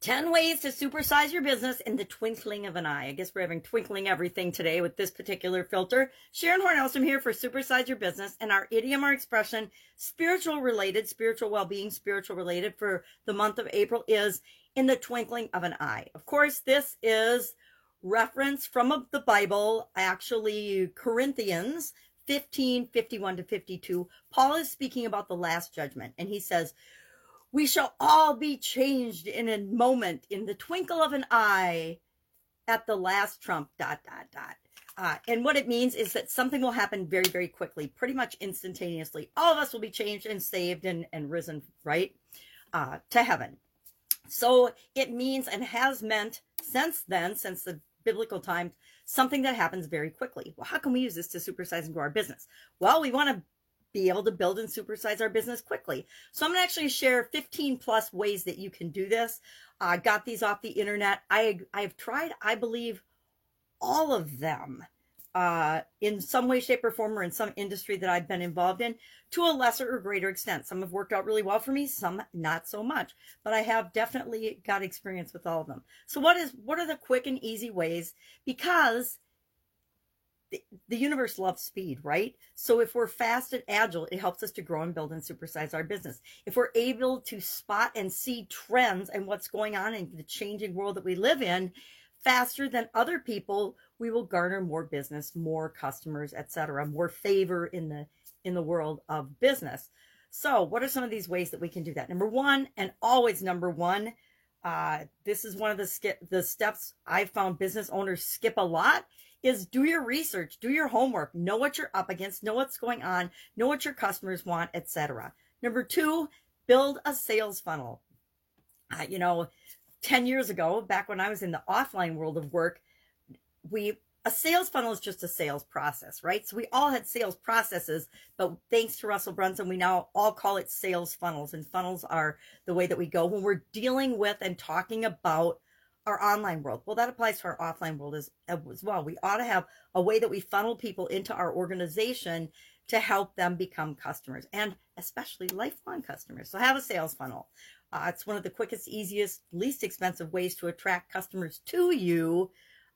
10 ways to supersize your business in the twinkling of an eye. I guess we're having twinkling everything today with this particular filter. Sharon Hornelson here for Supersize Your Business and our idiom or expression, spiritual related, spiritual well-being, spiritual related for the month of April is in the twinkling of an eye. Of course, this is reference from the Bible, actually Corinthians 15, 51 to 52. Paul is speaking about the last judgment and he says, we shall all be changed in a moment, in the twinkle of an eye, at the last trump, dot, dot, dot. Uh, and what it means is that something will happen very, very quickly, pretty much instantaneously. All of us will be changed and saved and, and risen, right, uh, to heaven. So it means and has meant since then, since the biblical times, something that happens very quickly. Well, how can we use this to supersize and grow our business? Well, we want to be able to build and supersize our business quickly. So I'm going to actually share 15 plus ways that you can do this. I uh, got these off the internet. I I've tried, I believe, all of them uh, in some way, shape, or form, or in some industry that I've been involved in to a lesser or greater extent. Some have worked out really well for me, some not so much. But I have definitely got experience with all of them. So what is what are the quick and easy ways? Because the, universe loves speed, right? So if we're fast and agile, it helps us to grow and build and supersize our business. If we're able to spot and see trends and what's going on in the changing world that we live in faster than other people, we will garner more business, more customers, etc., more favor in the in the world of business. So, what are some of these ways that we can do that? Number one, and always number one, uh, this is one of the skip the steps I've found business owners skip a lot is do your research, do your homework, know what you're up against, know what's going on, know what your customers want, etc. Number two, build a sales funnel. Uh, you know, 10 years ago, back when I was in the offline world of work, we a sales funnel is just a sales process, right? So we all had sales processes, but thanks to Russell Brunson, we now all call it sales funnels. And funnels are the way that we go when we're dealing with and talking about our online world. Well, that applies to our offline world as, as well. We ought to have a way that we funnel people into our organization to help them become customers and especially lifelong customers. So have a sales funnel. Uh, it's one of the quickest, easiest, least expensive ways to attract customers to you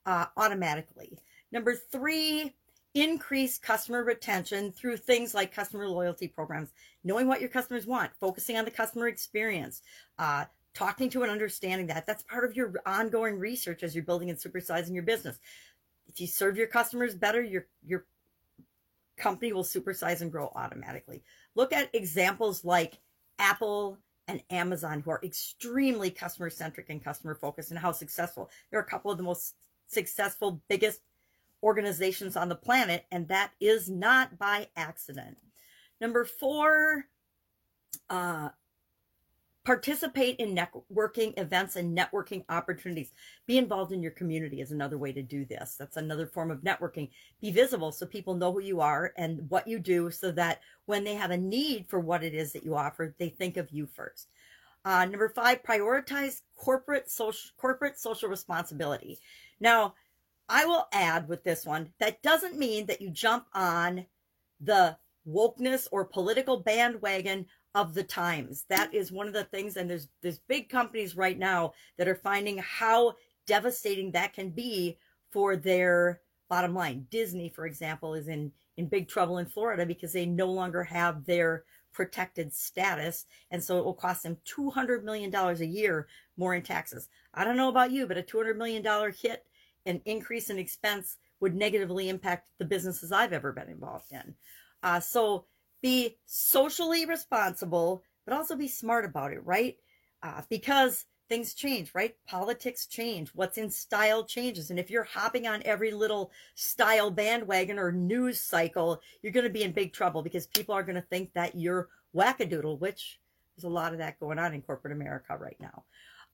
uh, automatically. Number three, increase customer retention through things like customer loyalty programs, knowing what your customers want, focusing on the customer experience, uh, talking to and understanding that. That's part of your ongoing research as you're building and supersizing your business. If you serve your customers better, your your company will supersize and grow automatically. Look at examples like Apple and Amazon, who are extremely customer centric and customer focused, and how successful. They're a couple of the most successful, biggest organizations on the planet, and that is not by accident. Number four, uh, Participate in networking events and networking opportunities. Be involved in your community is another way to do this. That's another form of networking. Be visible so people know who you are and what you do so that when they have a need for what it is that you offer, they think of you first. Uh, number five, prioritize corporate social, corporate social responsibility. Now, I will add with this one, that doesn't mean that you jump on the wokeness or political bandwagon of the times. That is one of the things, and there's there's big companies right now that are finding how devastating that can be for their bottom line. Disney, for example, is in in big trouble in Florida because they no longer have their protected status, and so it will cost them two hundred million dollars a year more in taxes. I don't know about you, but a two hundred million dollar hit, an increase in expense would negatively impact the businesses I've ever been involved in. Uh, so be socially responsible, but also be smart about it, right? Uh, because things change, right? Politics change. What's in style changes. And if you're hopping on every little style bandwagon or news cycle, you're going to be in big trouble because people are going to think that you're wackadoodle, which there's a lot of that going on in corporate America right now.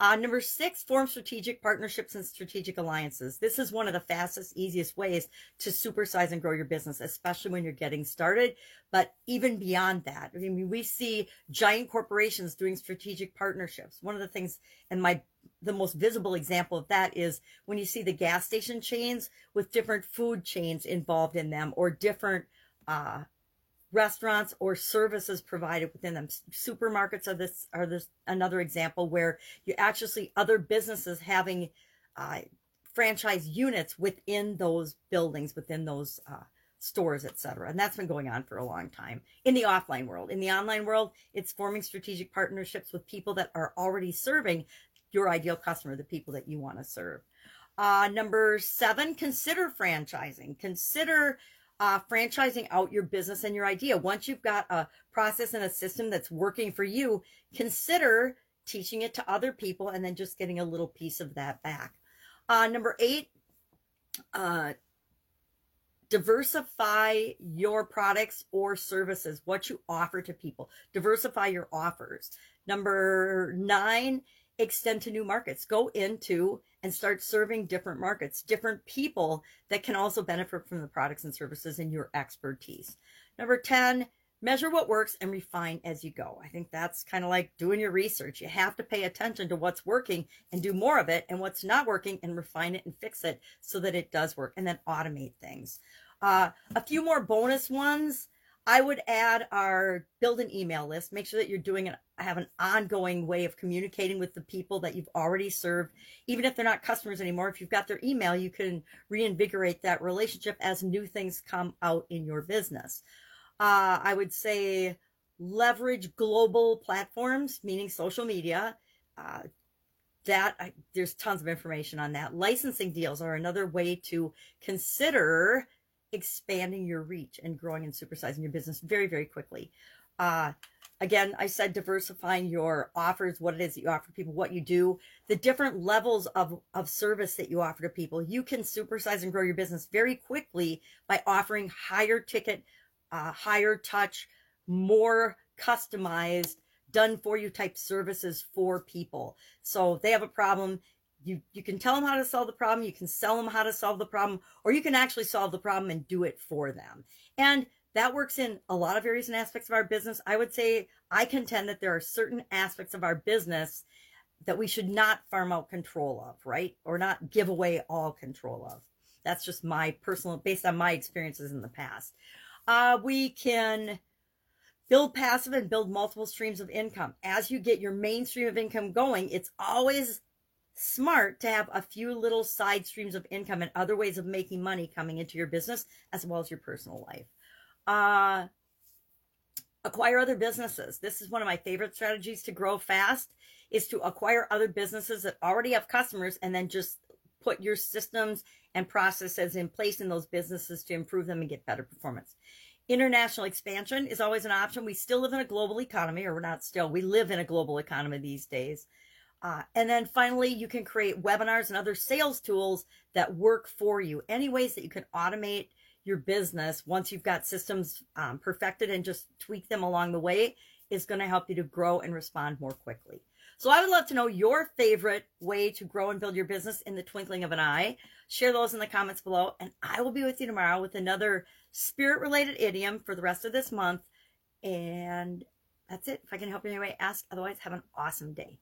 Uh, number six, form strategic partnerships and strategic alliances. This is one of the fastest, easiest ways to supersize and grow your business, especially when you're getting started. But even beyond that, I mean, we see giant corporations doing strategic partnerships. One of the things, and my the most visible example of that is when you see the gas station chains with different food chains involved in them or different uh, restaurants or services provided within them. Supermarkets are this are this another example where you actually see other businesses having uh, franchise units within those buildings, within those uh, stores, etc. And that's been going on for a long time in the offline world. In the online world, it's forming strategic partnerships with people that are already serving your ideal customer, the people that you want to serve. Uh, number seven, consider franchising. Consider uh, franchising out your business and your idea. Once you've got a process and a system that's working for you, consider teaching it to other people and then just getting a little piece of that back. Uh, number eight, uh, diversify your products or services, what you offer to people. Diversify your offers. Number nine, extend to new markets. Go into and start serving different markets, different people that can also benefit from the products and services and your expertise. Number 10, measure what works and refine as you go. I think that's kind of like doing your research. You have to pay attention to what's working and do more of it and what's not working and refine it and fix it so that it does work and then automate things. Uh, a few more bonus ones. I would add our build an email list. Make sure that you're doing it, have an ongoing way of communicating with the people that you've already served, even if they're not customers anymore. If you've got their email, you can reinvigorate that relationship as new things come out in your business. Uh, I would say leverage global platforms, meaning social media. Uh, that I, there's tons of information on that. Licensing deals are another way to consider expanding your reach and growing and supersizing your business very, very quickly. Uh, again, I said diversifying your offers, what it is that you offer people, what you do, the different levels of, of service that you offer to people. You can supersize and grow your business very quickly by offering higher ticket uh, higher touch, more customized, done for you type services for people. So they have a problem. You, you can tell them how to solve the problem. You can sell them how to solve the problem, or you can actually solve the problem and do it for them. And that works in a lot of areas and aspects of our business. I would say I contend that there are certain aspects of our business that we should not farm out control of, right? Or not give away all control of. That's just my personal, based on my experiences in the past uh, we can build passive and build multiple streams of income. As you get your main stream of income going, it's always smart to have a few little side streams of income and other ways of making money coming into your business as well as your personal life. Uh, acquire other businesses. This is one of my favorite strategies to grow fast is to acquire other businesses that already have customers and then just put your systems and processes in place in those businesses to improve them and get better performance. International expansion is always an option. We still live in a global economy, or we're not still, we live in a global economy these days. Uh, and then finally, you can create webinars and other sales tools that work for you. Any ways that you can automate your business once you've got systems um, perfected and just tweak them along the way is going to help you to grow and respond more quickly. So I would love to know your favorite way to grow and build your business in the twinkling of an eye. Share those in the comments below, and I will be with you tomorrow with another spirit related idiom for the rest of this month. And that's it. If I can help you in any way, ask. Otherwise, have an awesome day.